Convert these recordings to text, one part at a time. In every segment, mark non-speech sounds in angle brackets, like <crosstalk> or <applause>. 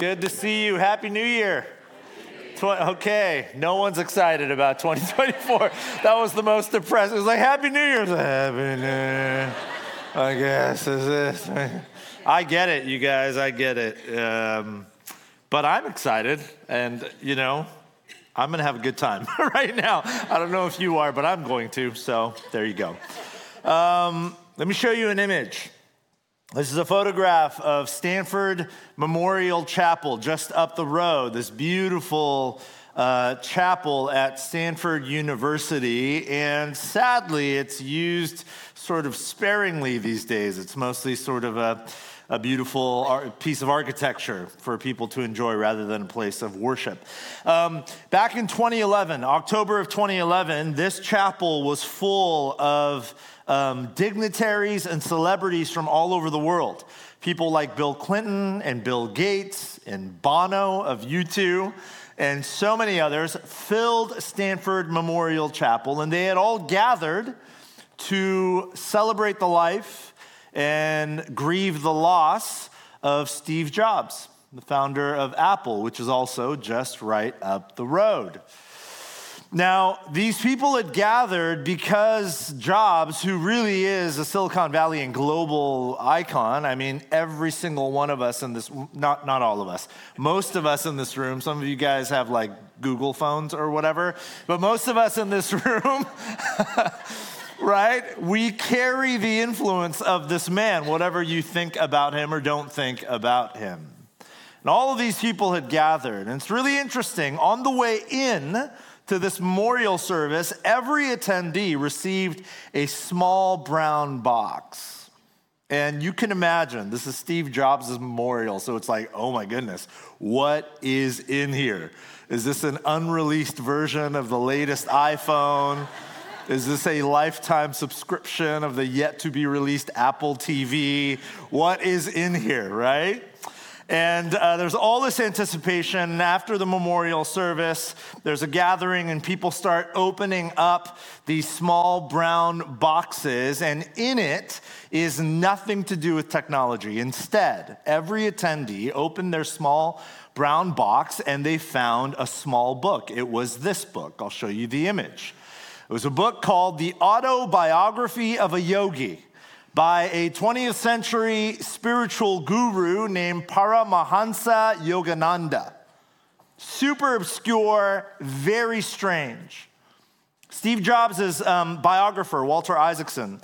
Good to see you. Happy New Year. Okay, no one's excited about 2024. That was the most depressing. It was like, Happy New Year. Happy New Year. I guess is this. I get it, you guys. I get it. Um, but I'm excited, and you know, I'm gonna have a good time <laughs> right now. I don't know if you are, but I'm going to. So there you go. Um, let me show you an image. This is a photograph of Stanford Memorial Chapel just up the road, this beautiful uh, chapel at Stanford University. And sadly, it's used sort of sparingly these days. It's mostly sort of a, a beautiful piece of architecture for people to enjoy rather than a place of worship. Um, back in 2011, October of 2011, this chapel was full of um, dignitaries and celebrities from all over the world. People like Bill Clinton and Bill Gates and Bono of U2 and so many others filled Stanford Memorial Chapel, and they had all gathered to celebrate the life and grieve the loss of Steve Jobs, the founder of Apple, which is also just right up the road. Now, these people had gathered because Jobs, who really is a Silicon Valley and global icon, I mean, every single one of us in this, not, not all of us, most of us in this room, some of you guys have like Google phones or whatever, but most of us in this <laughs> room, right, we carry the influence of this man, whatever you think about him or don't think about him. And all of these people had gathered. And it's really interesting. On the way in, to this memorial service, every attendee received a small brown box. And you can imagine, this is Steve Jobs' memorial, so it's like, oh my goodness, what is in here? Is this an unreleased version of the latest iPhone? Is this a lifetime subscription of the yet to be released Apple TV? What is in here, right? And uh, there's all this anticipation. After the memorial service, there's a gathering, and people start opening up these small brown boxes. And in it is nothing to do with technology. Instead, every attendee opened their small brown box and they found a small book. It was this book. I'll show you the image. It was a book called The Autobiography of a Yogi by a 20th century spiritual guru named Paramahansa Yogananda. Super obscure, very strange. Steve Jobs' um, biographer, Walter Isaacson,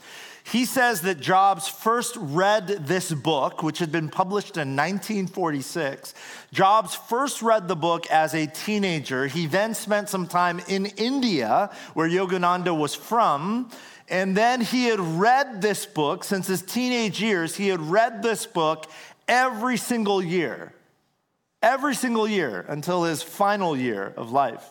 he says that Jobs first read this book, which had been published in 1946. Jobs first read the book as a teenager. He then spent some time in India, where Yogananda was from. And then he had read this book since his teenage years. He had read this book every single year, every single year until his final year of life.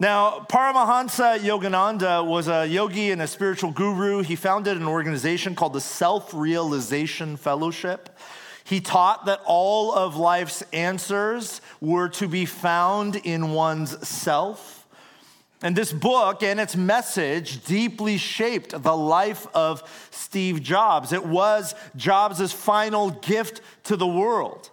Now, Paramahansa Yogananda was a yogi and a spiritual guru. He founded an organization called the Self Realization Fellowship. He taught that all of life's answers were to be found in one's self. And this book and its message deeply shaped the life of Steve Jobs. It was Jobs' final gift to the world.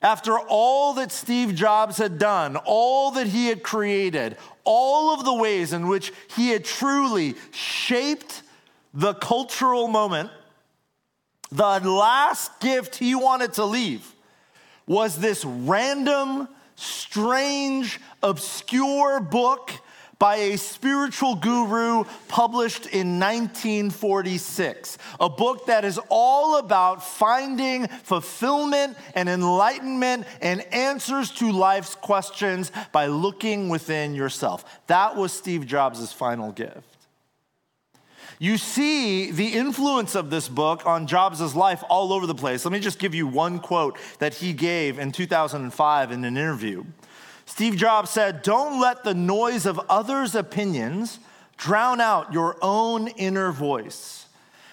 After all that Steve Jobs had done, all that he had created, all of the ways in which he had truly shaped the cultural moment, the last gift he wanted to leave was this random, strange, obscure book by a spiritual guru published in 1946. A book that is all about finding fulfillment and enlightenment and answers to life's questions by looking within yourself. That was Steve Jobs' final gift. You see the influence of this book on Jobs' life all over the place. Let me just give you one quote that he gave in 2005 in an interview. Steve Jobs said, Don't let the noise of others' opinions drown out your own inner voice.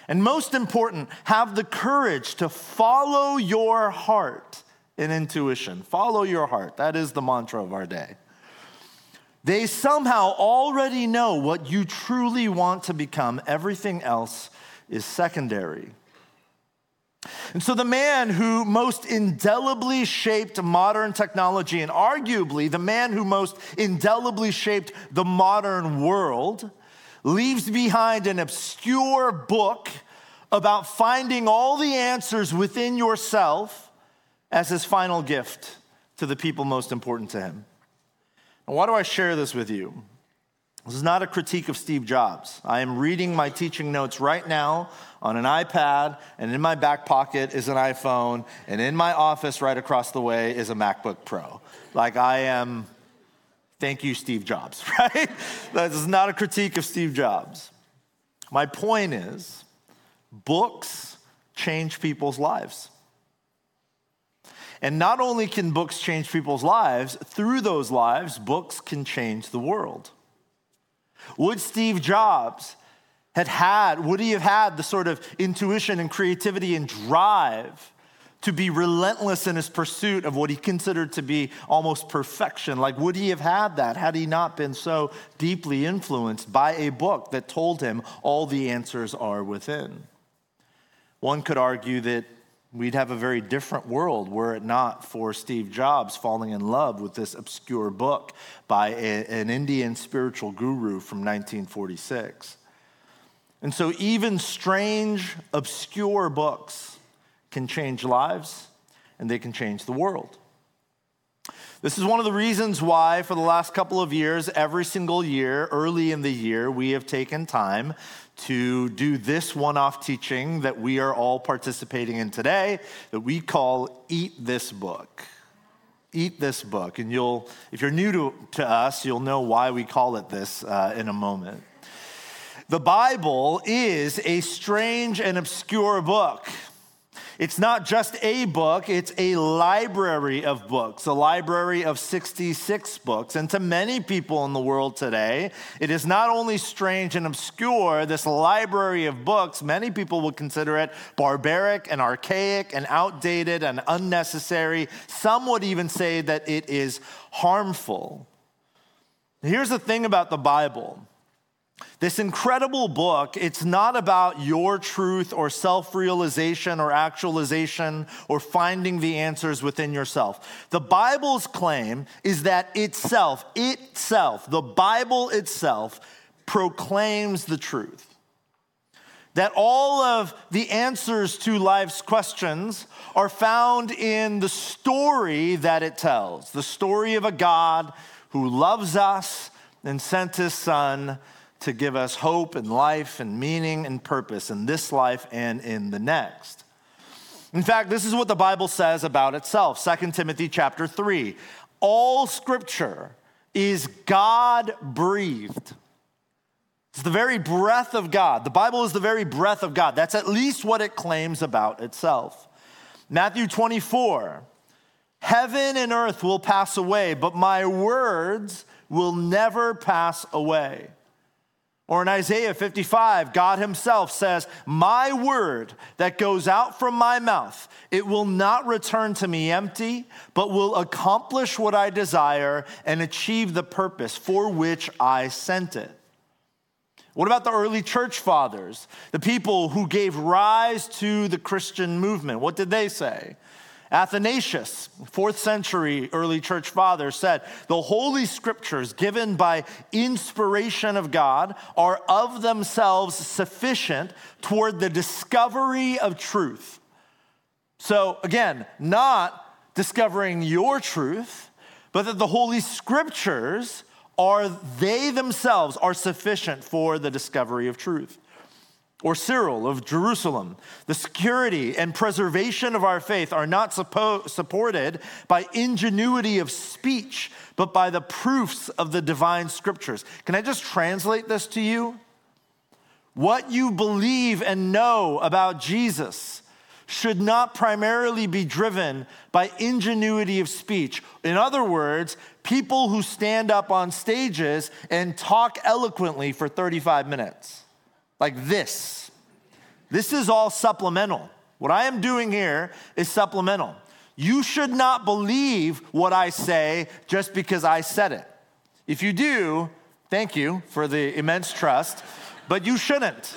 And most important, have the courage to follow your heart and intuition. Follow your heart. That is the mantra of our day. They somehow already know what you truly want to become, everything else is secondary. And so, the man who most indelibly shaped modern technology, and arguably the man who most indelibly shaped the modern world, leaves behind an obscure book about finding all the answers within yourself as his final gift to the people most important to him. And why do I share this with you? This is not a critique of Steve Jobs. I am reading my teaching notes right now on an iPad, and in my back pocket is an iPhone, and in my office right across the way is a MacBook Pro. Like I am, thank you, Steve Jobs, <laughs> right? This is not a critique of Steve Jobs. My point is, books change people's lives. And not only can books change people's lives, through those lives, books can change the world. Would Steve Jobs had had, would he have had the sort of intuition and creativity and drive to be relentless in his pursuit of what he considered to be almost perfection? Like, would he have had that had he not been so deeply influenced by a book that told him all the answers are within? One could argue that we'd have a very different world were it not for Steve Jobs falling in love with this obscure book by a, an Indian spiritual guru from 1946. And so, even strange, obscure books can change lives and they can change the world. This is one of the reasons why, for the last couple of years, every single year, early in the year, we have taken time to do this one off teaching that we are all participating in today that we call Eat This Book. Eat This Book. And you'll, if you're new to, to us, you'll know why we call it this uh, in a moment. The Bible is a strange and obscure book. It's not just a book, it's a library of books, a library of 66 books. And to many people in the world today, it is not only strange and obscure, this library of books, many people would consider it barbaric and archaic and outdated and unnecessary. Some would even say that it is harmful. Here's the thing about the Bible this incredible book, it's not about your truth or self realization or actualization or finding the answers within yourself. The Bible's claim is that itself, itself, the Bible itself proclaims the truth. That all of the answers to life's questions are found in the story that it tells the story of a God who loves us and sent his son to give us hope and life and meaning and purpose in this life and in the next. In fact, this is what the Bible says about itself. 2 Timothy chapter 3. All scripture is God breathed. It's the very breath of God. The Bible is the very breath of God. That's at least what it claims about itself. Matthew 24. Heaven and earth will pass away, but my words will never pass away. Or in Isaiah 55, God Himself says, My word that goes out from my mouth, it will not return to me empty, but will accomplish what I desire and achieve the purpose for which I sent it. What about the early church fathers, the people who gave rise to the Christian movement? What did they say? Athanasius, fourth century early church father, said, The holy scriptures given by inspiration of God are of themselves sufficient toward the discovery of truth. So, again, not discovering your truth, but that the holy scriptures are they themselves are sufficient for the discovery of truth or Cyril of Jerusalem. The security and preservation of our faith are not suppo- supported by ingenuity of speech, but by the proofs of the divine scriptures. Can I just translate this to you? What you believe and know about Jesus should not primarily be driven by ingenuity of speech. In other words, people who stand up on stages and talk eloquently for 35 minutes like this. This is all supplemental. What I am doing here is supplemental. You should not believe what I say just because I said it. If you do, thank you for the immense trust, but you shouldn't.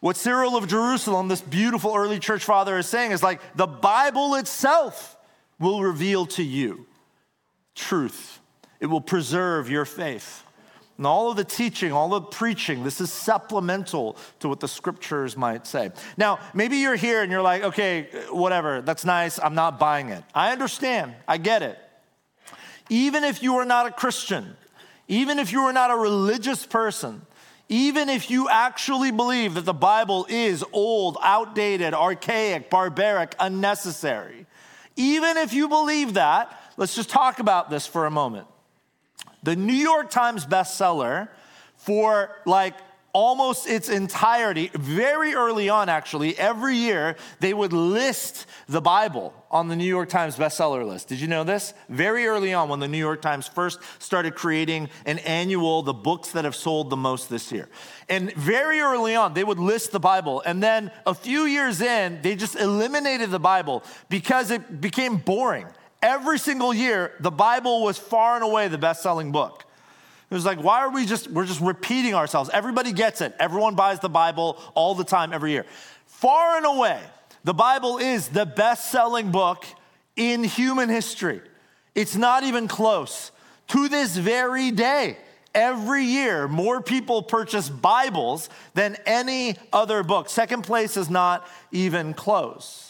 What Cyril of Jerusalem, this beautiful early church father, is saying is like the Bible itself will reveal to you truth, it will preserve your faith. And all of the teaching, all the preaching, this is supplemental to what the scriptures might say. Now, maybe you're here and you're like, okay, whatever, that's nice, I'm not buying it. I understand, I get it. Even if you are not a Christian, even if you are not a religious person, even if you actually believe that the Bible is old, outdated, archaic, barbaric, unnecessary, even if you believe that, let's just talk about this for a moment. The New York Times bestseller for like almost its entirety, very early on, actually, every year they would list the Bible on the New York Times bestseller list. Did you know this? Very early on, when the New York Times first started creating an annual, the books that have sold the most this year. And very early on, they would list the Bible. And then a few years in, they just eliminated the Bible because it became boring. Every single year, the Bible was far and away the best selling book. It was like, why are we just, we're just repeating ourselves. Everybody gets it. Everyone buys the Bible all the time, every year. Far and away, the Bible is the best selling book in human history. It's not even close. To this very day, every year, more people purchase Bibles than any other book. Second place is not even close.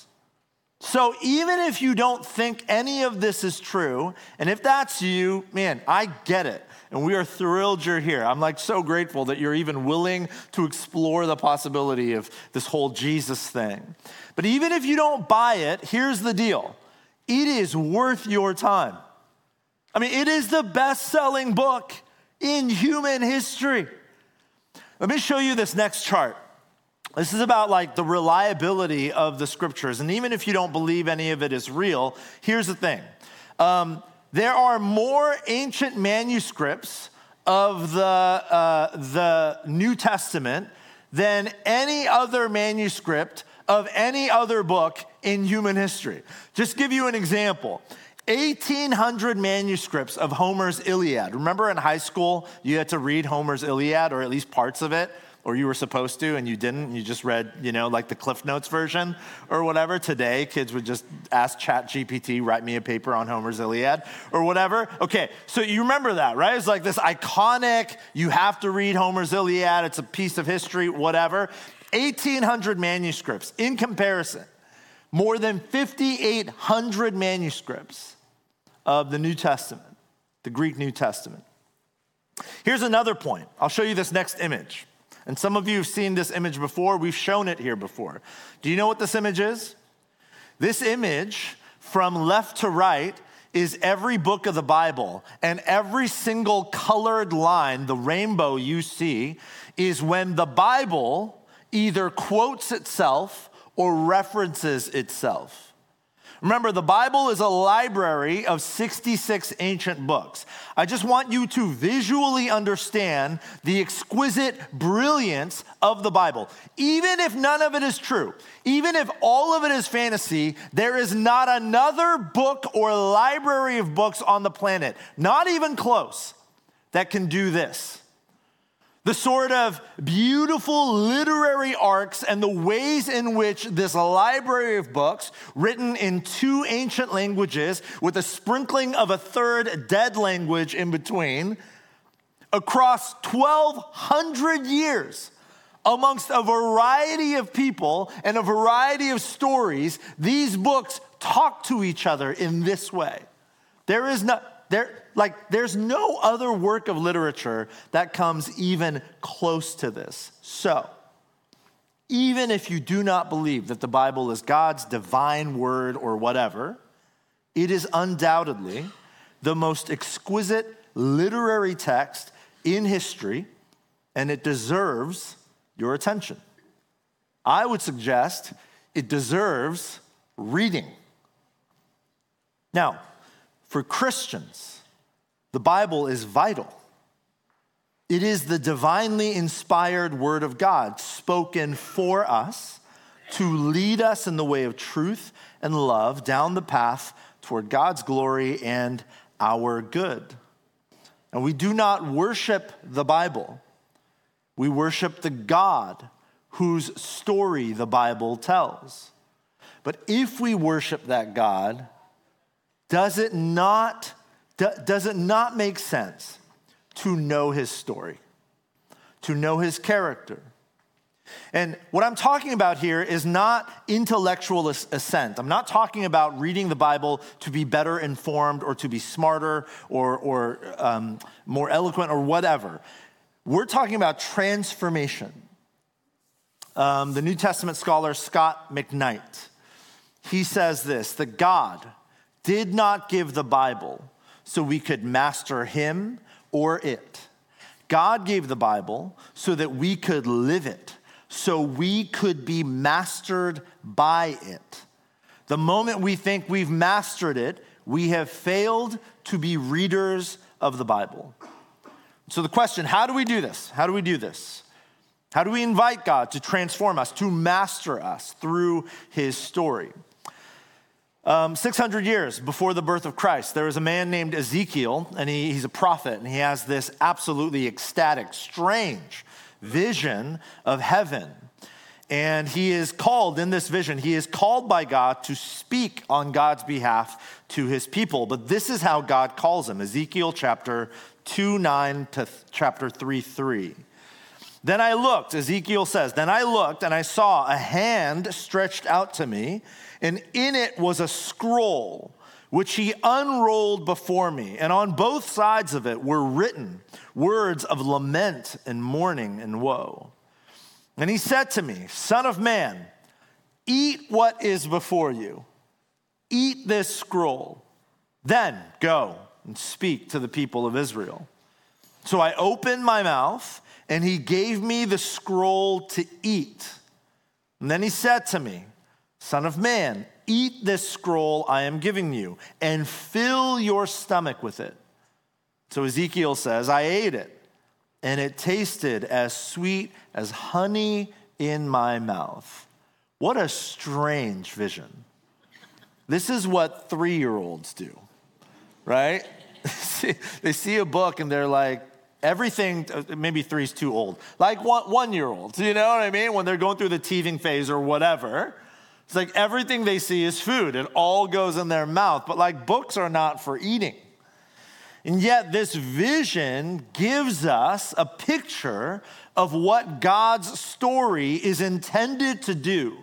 So, even if you don't think any of this is true, and if that's you, man, I get it. And we are thrilled you're here. I'm like so grateful that you're even willing to explore the possibility of this whole Jesus thing. But even if you don't buy it, here's the deal it is worth your time. I mean, it is the best selling book in human history. Let me show you this next chart. This is about like the reliability of the scriptures. And even if you don't believe any of it is real, here's the thing um, there are more ancient manuscripts of the, uh, the New Testament than any other manuscript of any other book in human history. Just give you an example. 1,800 manuscripts of Homer's Iliad. Remember in high school, you had to read Homer's Iliad, or at least parts of it? Or you were supposed to and you didn't, you just read, you know, like the Cliff Notes version or whatever. Today, kids would just ask Chat GPT, write me a paper on Homer's Iliad or whatever. Okay, so you remember that, right? It's like this iconic, you have to read Homer's Iliad, it's a piece of history, whatever. 1,800 manuscripts in comparison, more than 5,800 manuscripts of the New Testament, the Greek New Testament. Here's another point. I'll show you this next image. And some of you have seen this image before. We've shown it here before. Do you know what this image is? This image, from left to right, is every book of the Bible. And every single colored line, the rainbow you see, is when the Bible either quotes itself or references itself. Remember, the Bible is a library of 66 ancient books. I just want you to visually understand the exquisite brilliance of the Bible. Even if none of it is true, even if all of it is fantasy, there is not another book or library of books on the planet, not even close, that can do this the sort of beautiful literary arcs and the ways in which this library of books, written in two ancient languages with a sprinkling of a third dead language in between, across 1,200 years, amongst a variety of people and a variety of stories, these books talk to each other in this way. There is not, there, like, there's no other work of literature that comes even close to this. So, even if you do not believe that the Bible is God's divine word or whatever, it is undoubtedly the most exquisite literary text in history, and it deserves your attention. I would suggest it deserves reading. Now, for Christians, the Bible is vital. It is the divinely inspired word of God spoken for us to lead us in the way of truth and love down the path toward God's glory and our good. And we do not worship the Bible, we worship the God whose story the Bible tells. But if we worship that God, does it not, does it not make sense to know his story, to know his character? And what I'm talking about here is not intellectual assent. I'm not talking about reading the Bible to be better informed or to be smarter or, or um, more eloquent or whatever. We're talking about transformation. Um, the New Testament scholar Scot McKnight, he says this that God did not give the Bible so we could master him or it. God gave the Bible so that we could live it so we could be mastered by it. The moment we think we've mastered it, we have failed to be readers of the Bible. So, the question how do we do this? How do we do this? How do we invite God to transform us, to master us through his story? Um, 600 years before the birth of Christ, there was a man named Ezekiel, and he, he's a prophet, and he has this absolutely ecstatic, strange vision of heaven. And he is called in this vision, he is called by God to speak on God's behalf to his people. But this is how God calls him Ezekiel chapter 2 9 to chapter 3 3. Then I looked, Ezekiel says, then I looked and I saw a hand stretched out to me, and in it was a scroll which he unrolled before me. And on both sides of it were written words of lament and mourning and woe. And he said to me, Son of man, eat what is before you, eat this scroll, then go and speak to the people of Israel. So I opened my mouth, and he gave me the scroll to eat. And then he said to me, Son of man, Eat this scroll I am giving you and fill your stomach with it. So Ezekiel says, I ate it, and it tasted as sweet as honey in my mouth. What a strange vision. This is what three year olds do, right? <laughs> they see a book and they're like, everything, maybe three's too old, like one, year olds, you know what I mean? When they're going through the teething phase or whatever. It's like everything they see is food, it all goes in their mouth. But like books are not for eating. And yet, this vision gives us a picture of what God's story is intended to do.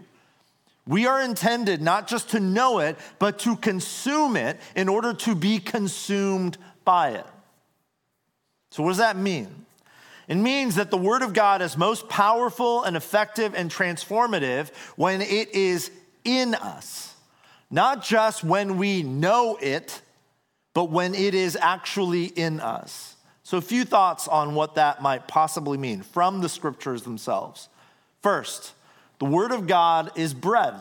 We are intended not just to know it, but to consume it in order to be consumed by it. So, what does that mean? It means that the Word of God is most powerful and effective and transformative when it is in us, not just when we know it, but when it is actually in us. So, a few thoughts on what that might possibly mean from the scriptures themselves. First, the Word of God is bread.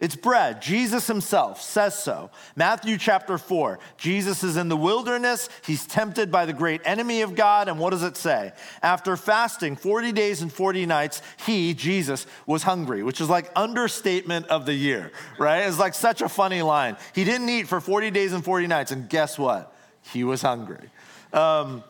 It's bread. Jesus himself says so. Matthew chapter 4. Jesus is in the wilderness. He's tempted by the great enemy of God. And what does it say? After fasting 40 days and 40 nights, he, Jesus, was hungry, which is like understatement of the year, right? It's like such a funny line. He didn't eat for 40 days and 40 nights. And guess what? He was hungry. Um,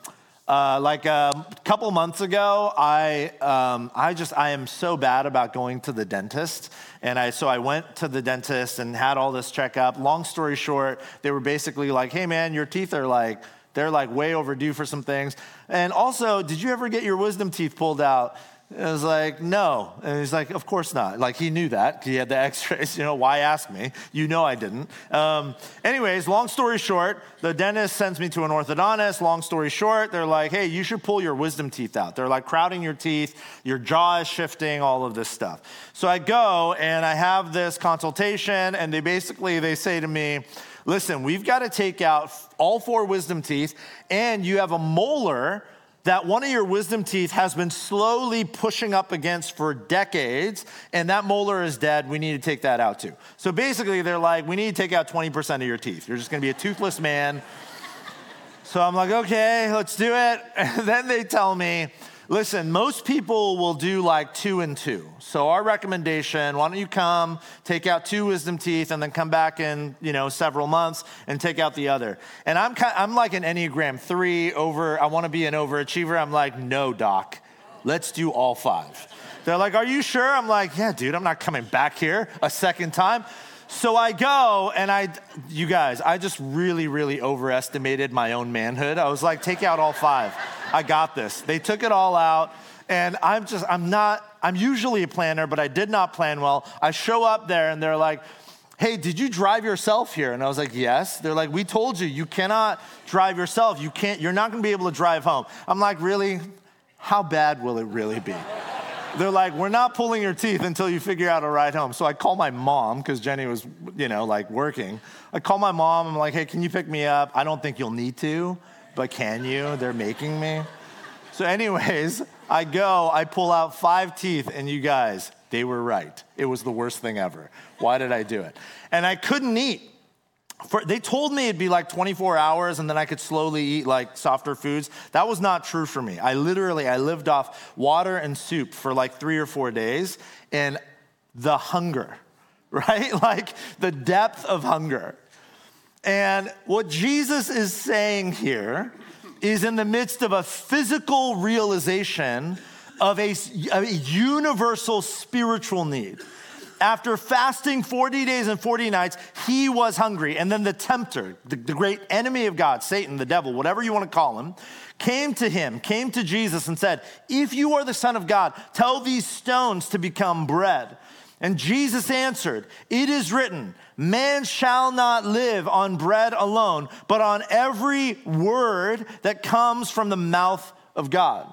uh, like a couple months ago, I, um, I just, I am so bad about going to the dentist. And I, so I went to the dentist and had all this checkup. Long story short, they were basically like, hey man, your teeth are like, they're like way overdue for some things. And also, did you ever get your wisdom teeth pulled out? I was like, no. And he's like, of course not. Like, he knew that. He had the x rays. <laughs> You know, why ask me? You know I didn't. Um, anyways, long story short, the dentist sends me to an orthodontist. Long story short, they're like, hey, you should pull your wisdom teeth out. They're like crowding your teeth, your jaw is shifting, all of this stuff. So I go and I have this consultation, and they basically they say to me, listen, we've got to take out all four wisdom teeth, and you have a molar that one of your wisdom teeth has been slowly pushing up against for decades, and that molar is dead. We need to take that out too. So basically, they're like, we need to take out 20% of your teeth. You're just gonna be a toothless man. So I'm like, okay, let's do it. And <laughs> then they tell me, Listen, most people will do like two and two. So our recommendation, why don't you come, take out two wisdom teeth, and then come back in, you know, several months and take out the other. And I'm kind, I'm like an Enneagram three over. I want to be an overachiever. I'm like, no, doc, let's do all five. They're like, Are you sure? I'm like, Yeah, dude, I'm not coming back here a second time. So I go and I, you guys, I just really, really overestimated my own manhood. I was like, Take out all five. I got this. They took it all out. And I'm just, I'm not, I'm usually a planner, but I did not plan well. I show up there and they're like, hey, did you drive yourself here? And I was like, yes. They're like, we told you, you cannot drive yourself. You can't, you're not gonna be able to drive home. I'm like, really? How bad will it really be? They're like, we're not pulling your teeth until you figure out a ride home. So I call my mom, because Jenny was, you know, like working. I call my mom, I'm like, hey, can you pick me up? I don't think you'll need to, but can you? They're making me. So, anyways, I go, I pull out five teeth, and you guys, they were right. It was the worst thing ever. Why did I do it? And I couldn't eat. For, they told me it'd be like 24 hours and then I could slowly eat like softer foods. That was not true for me. I literally I lived off water and soup for like 3 or 4 days and the hunger, <laughs> right? Like the depth of hunger. And what Jesus is saying here is in the midst of a physical realization of a, a universal spiritual need. After fasting 40 days and 40 nights, he was hungry. And then the tempter, the, the great enemy of God, Satan, the devil, whatever you want to call him, came to him, came to Jesus, and said, If you are the Son of God, tell these stones to become bread. And Jesus answered, It is written, man shall not live on bread alone, but on every word that comes from the mouth of God.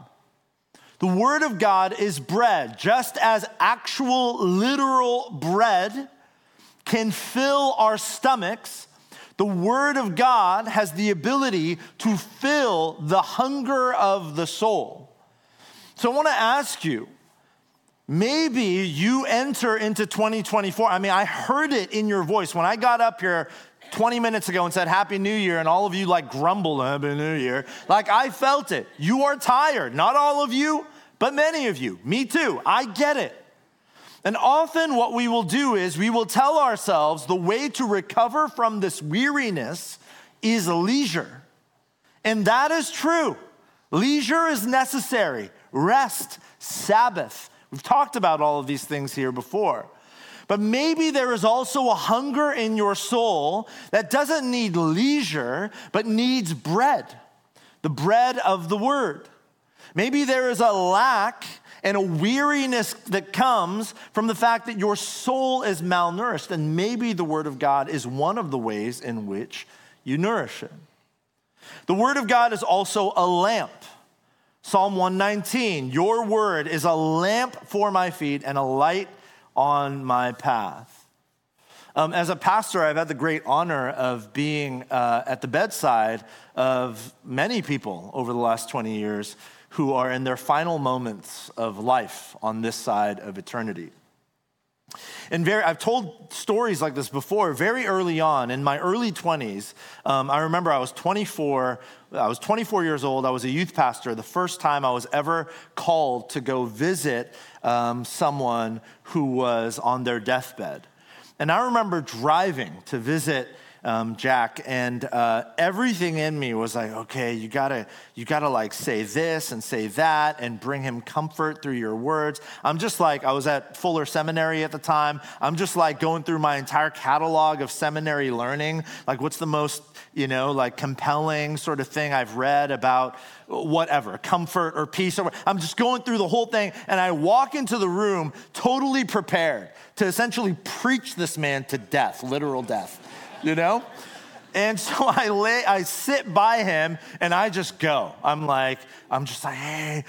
The Word of God is bread, just as actual literal bread can fill our stomachs. The Word of God has the ability to fill the hunger of the soul. So I want to ask you maybe you enter into 2024. I mean, I heard it in your voice when I got up here 20 minutes ago and said Happy New Year, and all of you like grumbled, Happy New Year. Like I felt it. You are tired. Not all of you, but many of you. Me too. I get it. And often what we will do is we will tell ourselves the way to recover from this weariness is leisure. And that is true. Leisure is necessary. Rest, Sabbath. We've talked about all of these things here before. But maybe there is also a hunger in your soul that doesn't need leisure, but needs bread the bread of the word. Maybe there is a lack and a weariness that comes from the fact that your soul is malnourished, and maybe the word of God is one of the ways in which you nourish it. The word of God is also a lamp. Psalm 119, your word is a lamp for my feet and a light on my path. Um, as a pastor, I've had the great honor of being uh, at the bedside of many people over the last 20 years who are in their final moments of life on this side of eternity. And very, I've told stories like this before. Very early on, in my early 20s, um, I remember I was 24. I was 24 years old. I was a youth pastor. The first time I was ever called to go visit um, someone who was on their deathbed. And I remember driving to visit um, Jack, and uh, everything in me was like, okay, you gotta, you gotta like say this and say that and bring him comfort through your words. I'm just like, I was at Fuller Seminary at the time. I'm just like going through my entire catalog of seminary learning. Like, what's the most, you know, like compelling sort of thing I've read about whatever, comfort or peace. Or I'm just going through the whole thing, and I walk into the room totally prepared to essentially preach this man to death, literal death you know? And so <laughs> I lay, I sit by him and I just go. I'm like, I'm just like, hey,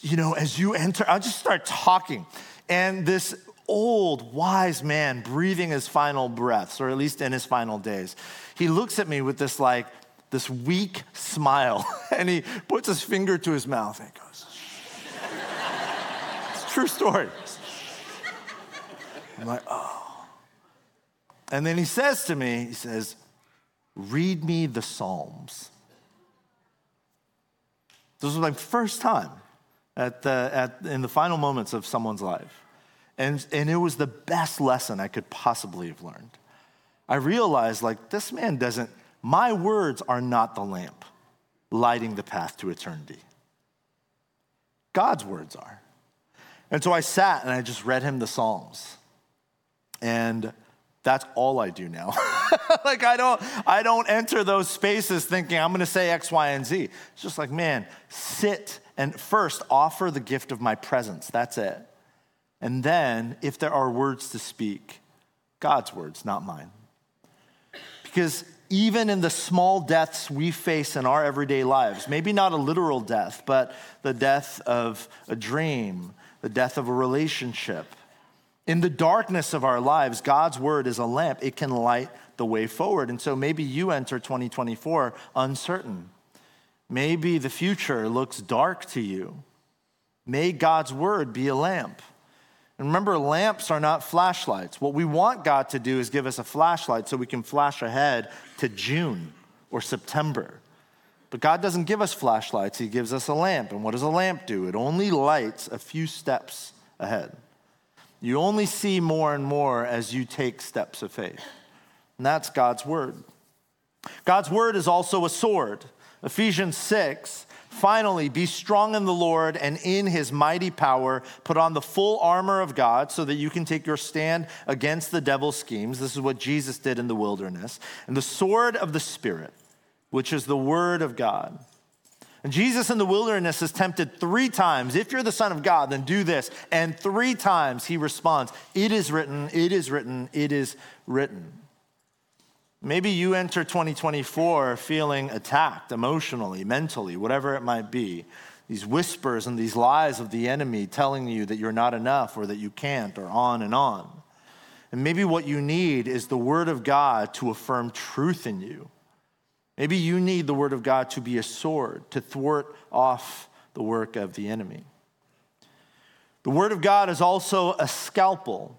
you know, as you enter, I'll just start talking. And this old, wise man breathing his final breaths, or at least in his final days, he looks at me with this like, this weak smile, <laughs> and he puts his finger to his mouth and goes, it's true story. I'm like, oh. And then he says to me, he says, Read me the Psalms. This was my first time at the, at, in the final moments of someone's life. And, and it was the best lesson I could possibly have learned. I realized, like, this man doesn't, my words are not the lamp lighting the path to eternity. God's words are. And so I sat and I just read him the Psalms. And that's all I do now. <laughs> like I don't I don't enter those spaces thinking I'm going to say X, Y, and Z. It's just like, man, sit and first offer the gift of my presence. That's it. And then if there are words to speak, God's words, not mine. Because even in the small deaths we face in our everyday lives, maybe not a literal death, but the death of a dream, the death of a relationship, in the darkness of our lives, God's word is a lamp. It can light the way forward. And so maybe you enter 2024 uncertain. Maybe the future looks dark to you. May God's word be a lamp. And remember, lamps are not flashlights. What we want God to do is give us a flashlight so we can flash ahead to June or September. But God doesn't give us flashlights, He gives us a lamp. And what does a lamp do? It only lights a few steps ahead. You only see more and more as you take steps of faith. And that's God's word. God's word is also a sword. Ephesians 6 Finally, be strong in the Lord and in his mighty power. Put on the full armor of God so that you can take your stand against the devil's schemes. This is what Jesus did in the wilderness. And the sword of the Spirit, which is the word of God. And Jesus in the wilderness is tempted three times. If you're the Son of God, then do this. And three times he responds, It is written, it is written, it is written. Maybe you enter 2024 feeling attacked emotionally, mentally, whatever it might be. These whispers and these lies of the enemy telling you that you're not enough or that you can't, or on and on. And maybe what you need is the Word of God to affirm truth in you Maybe you need the word of God to be a sword to thwart off the work of the enemy. The word of God is also a scalpel.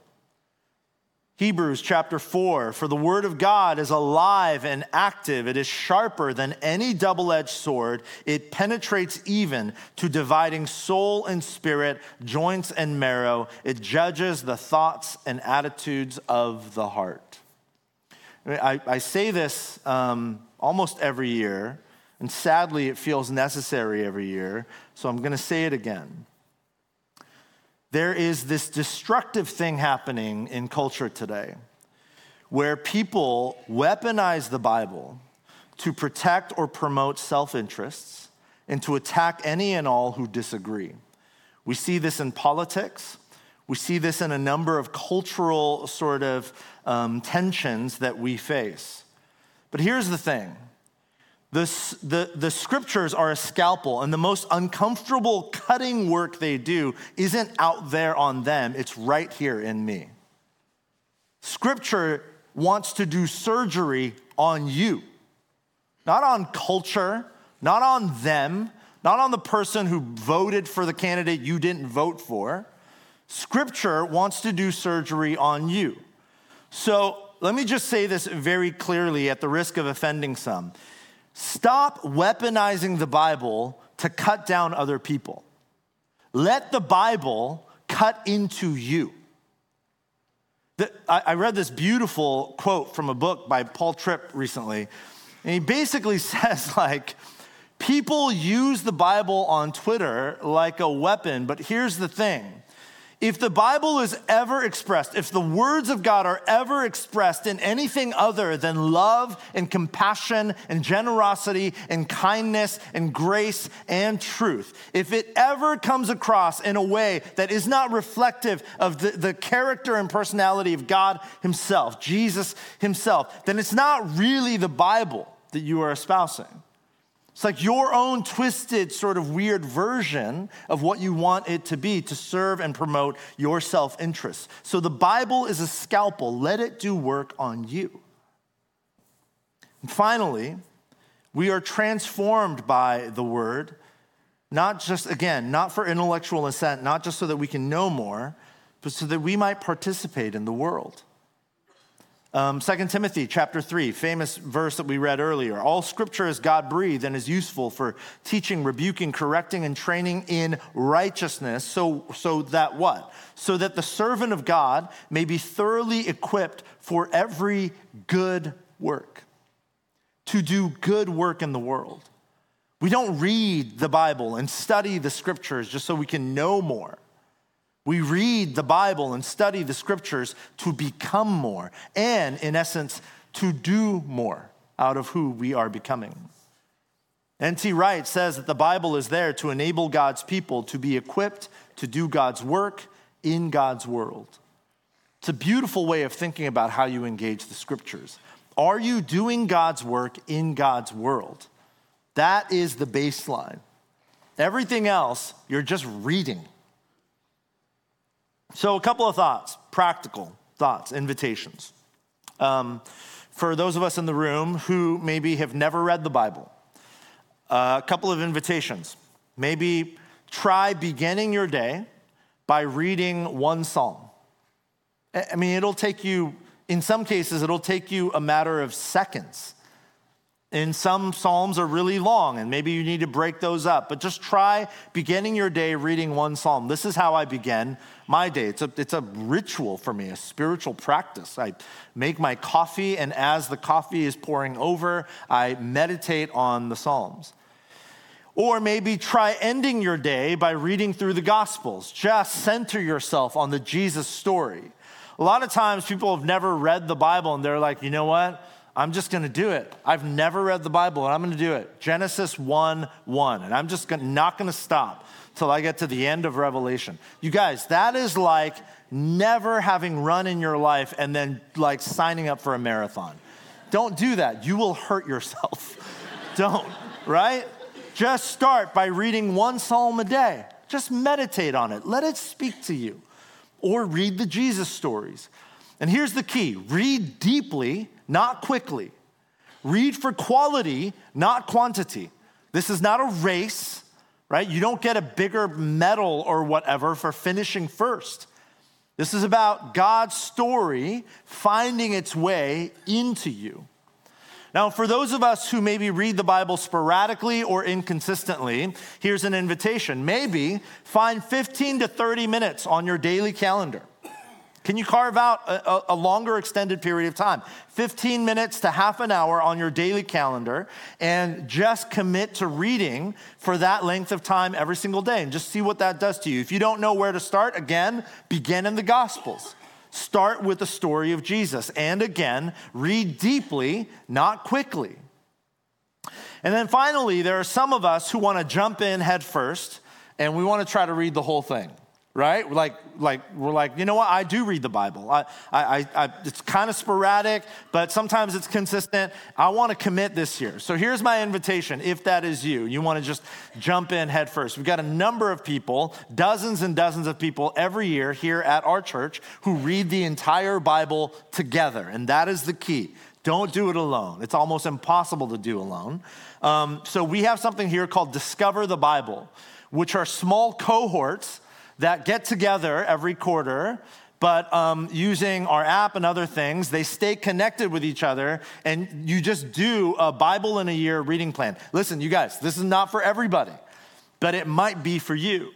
Hebrews chapter 4 For the word of God is alive and active. It is sharper than any double edged sword. It penetrates even to dividing soul and spirit, joints and marrow. It judges the thoughts and attitudes of the heart. I, I say this um, almost every year, and sadly, it feels necessary every year, so I'm going to say it again. There is this destructive thing happening in culture today where people weaponize the Bible to protect or promote self interests and to attack any and all who disagree. We see this in politics. We see this in a number of cultural sort of um, tensions that we face. But here's the thing the, the, the scriptures are a scalpel, and the most uncomfortable cutting work they do isn't out there on them, it's right here in me. Scripture wants to do surgery on you, not on culture, not on them, not on the person who voted for the candidate you didn't vote for. Scripture wants to do surgery on you. So let me just say this very clearly at the risk of offending some. Stop weaponizing the Bible to cut down other people. Let the Bible cut into you. I read this beautiful quote from a book by Paul Tripp recently, and he basically <laughs> says, like, people use the Bible on Twitter like a weapon, but here's the thing if the Bible is ever expressed, if the words of God are ever expressed in anything other than love and compassion and generosity and kindness and grace and truth, if it ever comes across in a way that is not reflective of the, the character and personality of God Himself, Jesus Himself, then it's not really the Bible that you are espousing. It's like your own twisted, sort of weird version of what you want it to be to serve and promote your self interest. So the Bible is a scalpel, let it do work on you. And finally, we are transformed by the word, not just, again, not for intellectual assent, not just so that we can know more, but so that we might participate in the world. Um, 2 Timothy chapter 3, famous verse that we read earlier. All scripture is God breathed and is useful for teaching, rebuking, correcting, and training in righteousness. So, so that what? So that the servant of God may be thoroughly equipped for every good work, to do good work in the world. We don't read the Bible and study the scriptures just so we can know more. We read the Bible and study the scriptures to become more, and in essence, to do more out of who we are becoming. N.T. Wright says that the Bible is there to enable God's people to be equipped to do God's work in God's world. It's a beautiful way of thinking about how you engage the scriptures. Are you doing God's work in God's world? That is the baseline. Everything else, you're just reading. So, a couple of thoughts, practical thoughts, invitations. Um, for those of us in the room who maybe have never read the Bible, uh, a couple of invitations. Maybe try beginning your day by reading one psalm. I mean, it'll take you, in some cases, it'll take you a matter of seconds and some Psalms are really long, and maybe you need to break those up. But just try beginning your day reading one Psalm. This is how I begin my day. It's a, it's a ritual for me, a spiritual practice. I make my coffee, and as the coffee is pouring over, I meditate on the Psalms. Or maybe try ending your day by reading through the Gospels. Just center yourself on the Jesus story. A lot of times people have never read the Bible and they're like, you know what? I'm just going to do it. I've never read the Bible and I'm going to do it. Genesis 1 1. And I'm just gonna, not going to stop till I get to the end of Revelation. You guys, that is like never having run in your life and then like signing up for a marathon. Don't do that. You will hurt yourself. <laughs> Don't, right? Just start by reading one psalm a day. Just meditate on it. Let it speak to you. Or read the Jesus stories. And here's the key read deeply not quickly. Read for quality, not quantity. This is not a race, right? You don't get a bigger medal or whatever for finishing first. This is about God's story finding its way into you. Now, for those of us who maybe read the Bible sporadically or inconsistently, here's an invitation. Maybe find 15 to 30 minutes on your daily calendar can you carve out a, a, longer extended period of time? 15 minutes to half an hour on your daily calendar and just commit to reading for that length of time every single day and just see what that does to you. If you don't know where to start, again, begin in the Gospels. Start with the story of Jesus. And again, read deeply, not quickly. And then finally, there are some of us who want to jump in head first and we want to try to read the whole thing right? Like, like we're like, you know what? I do read the Bible. I, I, I, it's kind of sporadic, but sometimes it's consistent. I want to commit this year. So here's my invitation. If that is you, you want to just jump in head first. We've got a number of people, dozens and dozens of people every year here at our church who read the entire Bible together, and that is the key. Don't do it alone. It's almost impossible to do alone. Um, so we have something here called Discover the Bible, which are small cohorts that get together every quarter, but um, using our app and other things, they stay connected with each other, and you just do a Bible in a year reading plan. Listen, you guys, this is not for everybody, but it might be for you.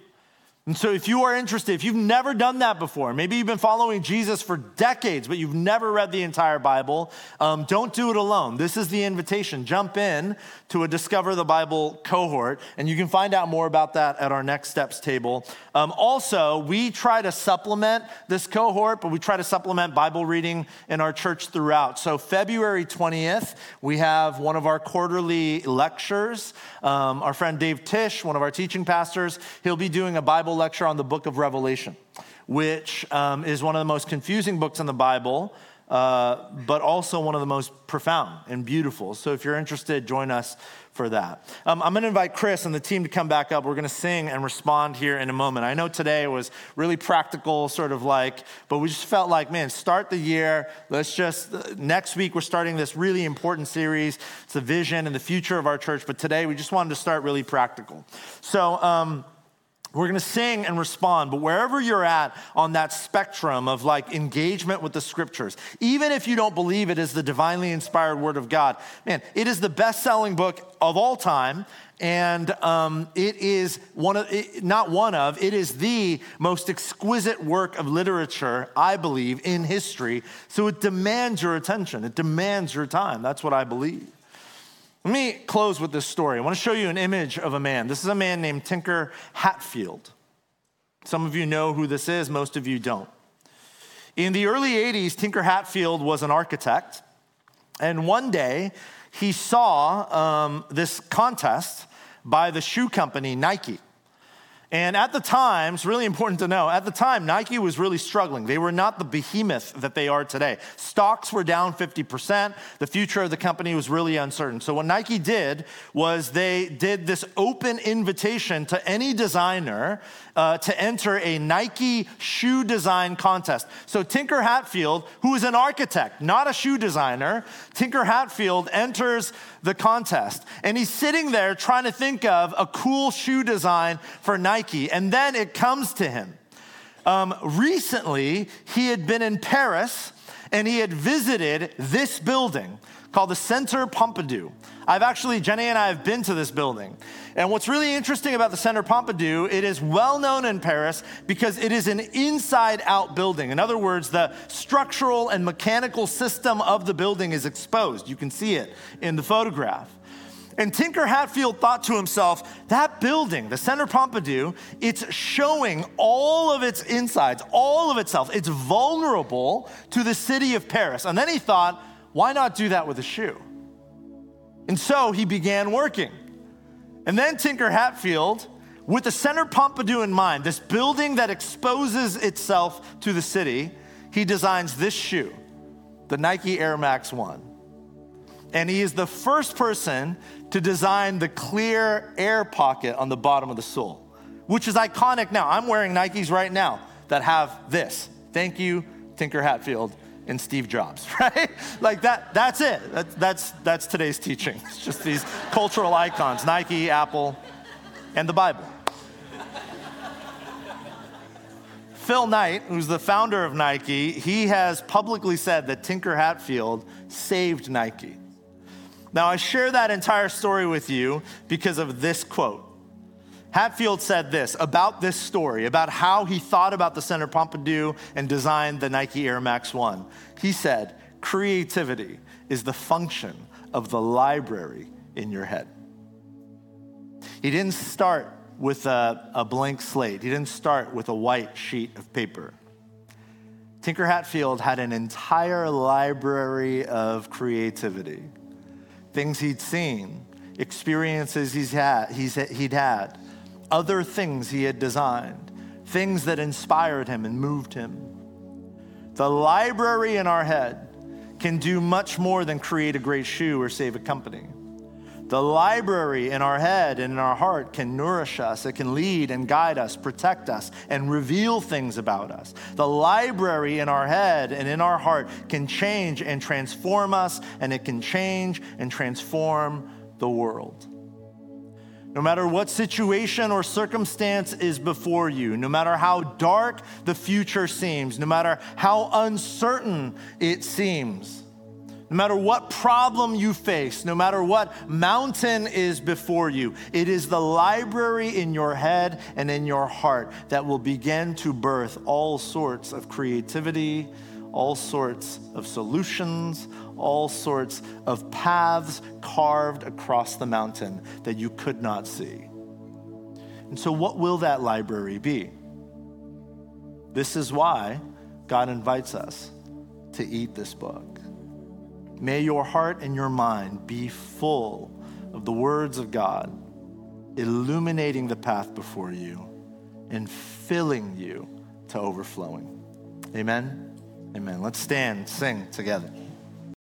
And so, if you are interested, if you've never done that before, maybe you've been following Jesus for decades, but you've never read the entire Bible, um, don't do it alone. This is the invitation. Jump in to a Discover the Bible cohort, and you can find out more about that at our Next Steps table. Um, also, we try to supplement this cohort, but we try to supplement Bible reading in our church throughout. So, February 20th, we have one of our quarterly lectures. Um, our friend Dave Tish, one of our teaching pastors, he'll be doing a Bible lecture on the book of Revelation, which um, is one of the most confusing books in the Bible. Uh, but also one of the most profound and beautiful. So if you're interested, join us for that. Um, I'm going to invite Chris and the team to come back up. We're going to sing and respond here in a moment. I know today was really practical, sort of like, but we just felt like, man, start the year. Let's just, uh, next week, we're starting this really important series. It's the vision and the future of our church. But today, we just wanted to start really practical. So, um, we're going to sing and respond, but wherever you're at on that spectrum of like engagement with the scriptures, even if you don't believe it is the divinely inspired word of God, man, it is the best selling book of all time. And um, it is one of, it, not one of, it is the most exquisite work of literature, I believe, in history. So it demands your attention, it demands your time. That's what I believe. Let me close with this story. I want to show you an image of a man. This is a man named Tinker Hatfield. Some of you know who this is, most of you don't. In the early 80s, Tinker Hatfield was an architect, and one day he saw um, this contest by the shoe company Nike. And at the time, it's really important to know, at the time, Nike was really struggling. They were not the behemoth that they are today. Stocks were down 50%. The future of the company was really uncertain. So, what Nike did was they did this open invitation to any designer uh, to enter a Nike shoe design contest. So Tinker Hatfield, who is an architect, not a shoe designer, Tinker Hatfield enters the contest. And he's sitting there trying to think of a cool shoe design for Nike. And then it comes to him. Um, recently, he had been in Paris and he had visited this building called the Centre Pompidou. I've actually, Jenny and I have been to this building. And what's really interesting about the Centre Pompidou, it is well known in Paris because it is an inside out building. In other words, the structural and mechanical system of the building is exposed. You can see it in the photograph. And Tinker Hatfield thought to himself, that building, the Centre Pompidou, it's showing all of its insides, all of itself. It's vulnerable to the city of Paris. And then he thought, why not do that with a shoe? And so he began working. And then Tinker Hatfield, with the Centre Pompidou in mind, this building that exposes itself to the city, he designs this shoe, the Nike Air Max 1. And he is the first person to design the clear air pocket on the bottom of the sole, which is iconic now. I'm wearing Nikes right now that have this. Thank you, Tinker Hatfield and Steve Jobs, <laughs> right? Like that, that's it. That, that's, that's today's teaching. It's just these cultural icons Nike, Apple, and the Bible. Phil Knight, who's the founder of Nike, he has publicly said that Tinker Hatfield saved Nike. Now, I share that entire story with you because of this quote. Hatfield said this about this story, about how he thought about the Centre Pompidou and designed the Nike Air Max 1. He said, Creativity is the function of the library in your head. He didn't start with a, a blank slate, he didn't start with a white sheet of paper. Tinker Hatfield had an entire library of creativity, things he'd seen, experiences he's had, he's, he'd had other things he had designed, things that inspired him and moved him. The library in our head can do much more than create a great shoe or save a company. The library in our head and in our heart can nourish us. It can lead and guide us, protect us, and reveal things about us. The library in our head and in our heart can change and transform us, and it can change and transform the world. No matter what situation or circumstance is before you, no matter how dark the future seems, no matter how uncertain it seems, no matter what problem you face, no matter what mountain is before you, it is the library in your head and in your heart that will begin to birth all sorts of creativity, all sorts of solutions, all sorts of paths carved across the mountain that you could not see. And so, what will that library be? This is why God invites us to eat this book. May your heart and your mind be full of the words of God, illuminating the path before you and filling you to overflowing. Amen. Amen. Let's stand, sing together.